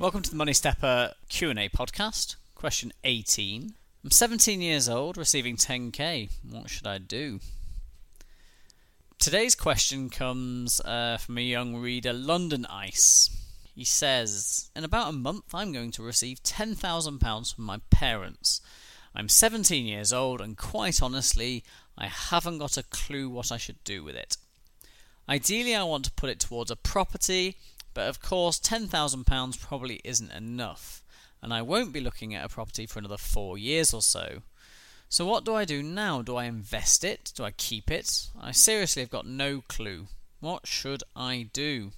Welcome to the Money Stepper Q&A podcast. Question 18. I'm 17 years old, receiving 10k. What should I do? Today's question comes uh, from a young reader, London Ice. He says, In about a month, I'm going to receive £10,000 from my parents. I'm 17 years old, and quite honestly, I haven't got a clue what I should do with it. Ideally, I want to put it towards a property, but of course, £10,000 probably isn't enough, and I won't be looking at a property for another four years or so. So, what do I do now? Do I invest it? Do I keep it? I seriously have got no clue. What should I do?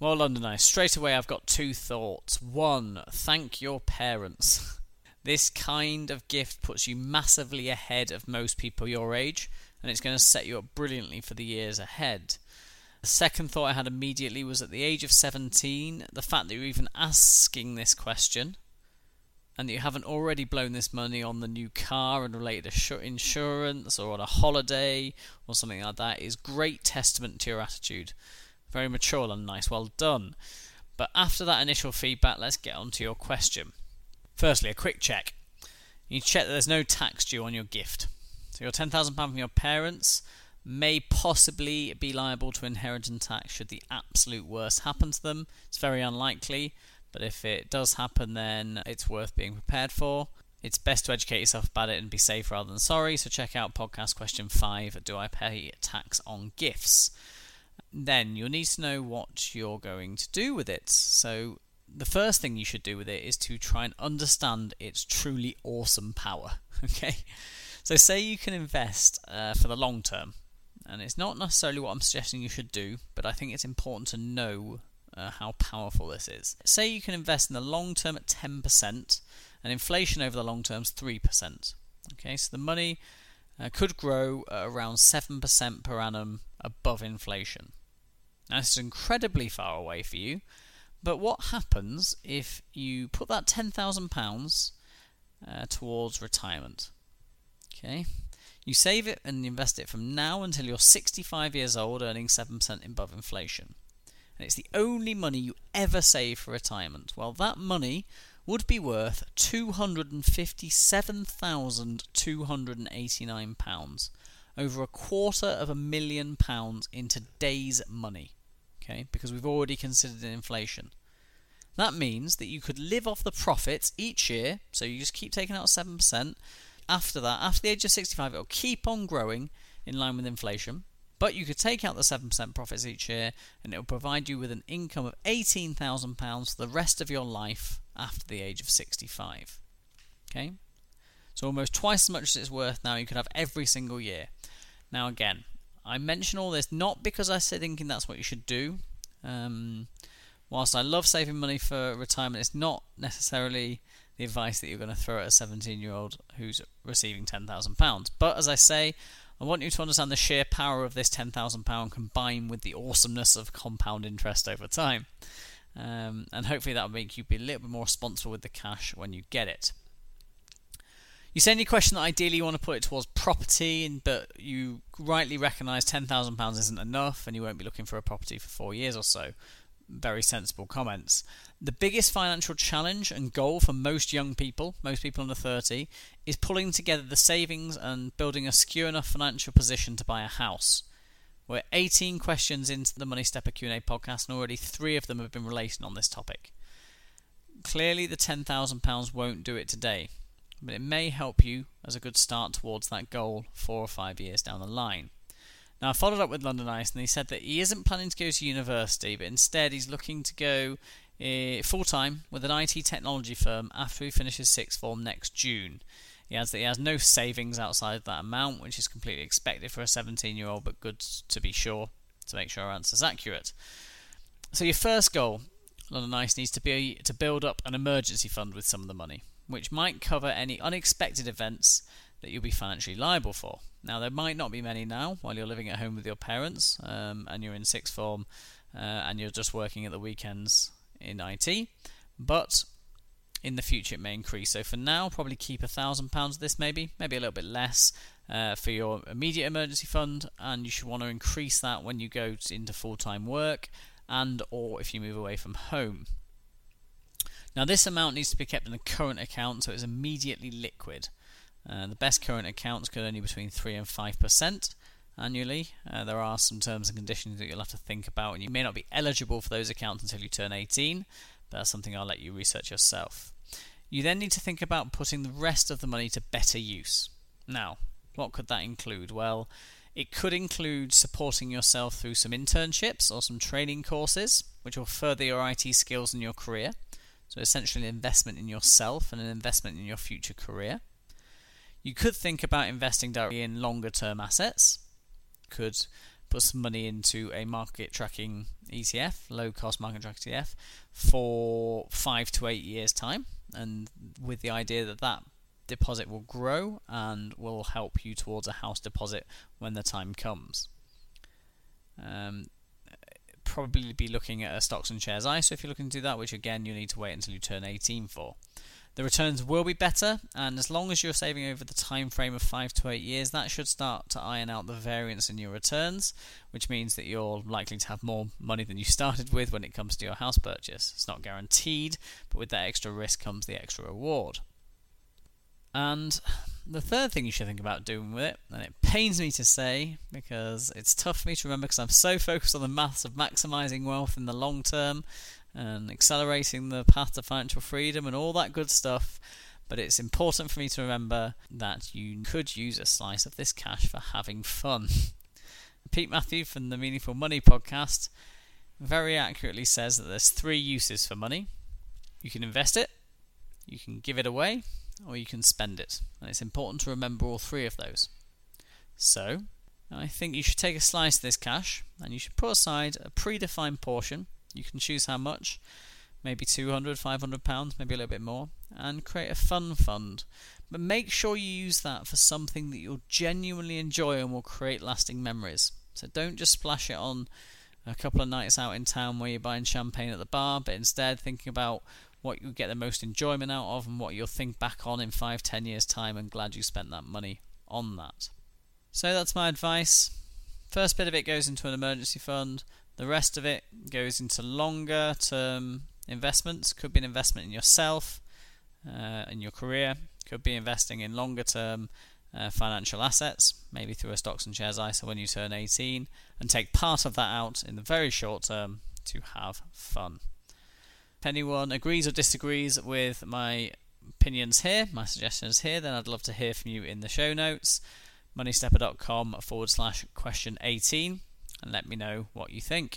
Well, London Ice, straight away I've got two thoughts. One, thank your parents. this kind of gift puts you massively ahead of most people your age, and it's going to set you up brilliantly for the years ahead. The second thought I had immediately was at the age of 17, the fact that you're even asking this question and that you haven't already blown this money on the new car and related insurance or on a holiday or something like that is great testament to your attitude. Very mature and nice, well done. But after that initial feedback, let's get on to your question. Firstly, a quick check. You check that there's no tax due on your gift. So your £10,000 from your parents may possibly be liable to inheritance tax should the absolute worst happen to them. It's very unlikely, but if it does happen, then it's worth being prepared for. It's best to educate yourself about it and be safe rather than sorry. So check out podcast question five Do I pay tax on gifts? Then you'll need to know what you're going to do with it. So the first thing you should do with it is to try and understand its truly awesome power. Okay? So say you can invest uh, for the long term. And it's not necessarily what I'm suggesting you should do, but I think it's important to know uh, how powerful this is. Say you can invest in the long term at 10%, and inflation over the long term is 3%. Okay, so the money uh, could grow around 7% per annum above inflation. Now, this is incredibly far away for you, but what happens if you put that £10,000 uh, towards retirement? Okay, you save it and invest it from now until you're 65 years old, earning 7% above inflation and it's the only money you ever save for retirement. Well, that money would be worth £257,289, over a quarter of a million pounds in today's money. Okay, because we've already considered inflation. That means that you could live off the profits each year, so you just keep taking out 7%. After that, after the age of 65, it'll keep on growing in line with inflation. But you could take out the 7% profits each year and it will provide you with an income of £18,000 for the rest of your life after the age of 65. Okay? So almost twice as much as it's worth now you could have every single year. Now again, I mention all this not because I said thinking that's what you should do. Um, whilst I love saving money for retirement, it's not necessarily the advice that you're going to throw at a 17 year old who's receiving £10,000. But as I say, I want you to understand the sheer power of this £10,000 combined with the awesomeness of compound interest over time. Um, and hopefully that will make you be a little bit more responsible with the cash when you get it. You send your question that ideally you want to put it towards property, but you rightly recognise £10,000 isn't enough and you won't be looking for a property for four years or so very sensible comments. The biggest financial challenge and goal for most young people, most people under 30, is pulling together the savings and building a secure enough financial position to buy a house. We're 18 questions into the Money Stepper Q&A podcast and already 3 of them have been relating on this topic. Clearly the £10,000 won't do it today, but it may help you as a good start towards that goal 4 or 5 years down the line. Now, I followed up with London Ice, and he said that he isn't planning to go to university, but instead he's looking to go uh, full time with an IT technology firm after he finishes sixth form next June. He adds that he has no savings outside of that amount, which is completely expected for a 17 year old, but good to be sure to make sure our answer is accurate. So, your first goal, London Ice, needs to be to build up an emergency fund with some of the money, which might cover any unexpected events that you'll be financially liable for. Now, there might not be many now while you're living at home with your parents um, and you're in sixth form uh, and you're just working at the weekends in IT, but in the future it may increase. So for now, probably keep a thousand pounds of this, maybe, maybe a little bit less uh, for your immediate emergency fund, and you should want to increase that when you go into full-time work and or if you move away from home. Now this amount needs to be kept in a current account so it's immediately liquid. Uh, the best current accounts could only between 3 and 5% annually. Uh, there are some terms and conditions that you'll have to think about, and you may not be eligible for those accounts until you turn 18, but that's something I'll let you research yourself. You then need to think about putting the rest of the money to better use. Now, what could that include? Well, it could include supporting yourself through some internships or some training courses, which will further your IT skills and your career. So, essentially, an investment in yourself and an investment in your future career. You could think about investing directly in longer term assets. Could put some money into a market tracking ETF, low cost market tracking ETF, for five to eight years' time, and with the idea that that deposit will grow and will help you towards a house deposit when the time comes. Um, probably be looking at a stocks and shares ISA if you're looking to do that, which again you need to wait until you turn 18 for. The returns will be better, and as long as you're saving over the time frame of five to eight years, that should start to iron out the variance in your returns, which means that you're likely to have more money than you started with when it comes to your house purchase. It's not guaranteed, but with that extra risk comes the extra reward. And the third thing you should think about doing with it, and it pains me to say because it's tough for me to remember because I'm so focused on the maths of maximizing wealth in the long term and accelerating the path to financial freedom and all that good stuff. But it's important for me to remember that you could use a slice of this cash for having fun. Pete Matthew from the Meaningful Money podcast very accurately says that there's three uses for money. You can invest it, you can give it away, or you can spend it. And it's important to remember all three of those. So, I think you should take a slice of this cash and you should put aside a predefined portion you can choose how much, maybe 200, 500 pounds, maybe a little bit more, and create a fun fund. But make sure you use that for something that you'll genuinely enjoy and will create lasting memories. So don't just splash it on a couple of nights out in town where you're buying champagne at the bar, but instead thinking about what you get the most enjoyment out of and what you'll think back on in five, ten years' time and glad you spent that money on that. So that's my advice. First bit of it goes into an emergency fund. The rest of it goes into longer term investments. Could be an investment in yourself, uh, in your career. Could be investing in longer term uh, financial assets, maybe through a stocks and shares ISA when you turn 18, and take part of that out in the very short term to have fun. If anyone agrees or disagrees with my opinions here, my suggestions here, then I'd love to hear from you in the show notes. Moneystepper.com forward slash question 18 and let me know what you think.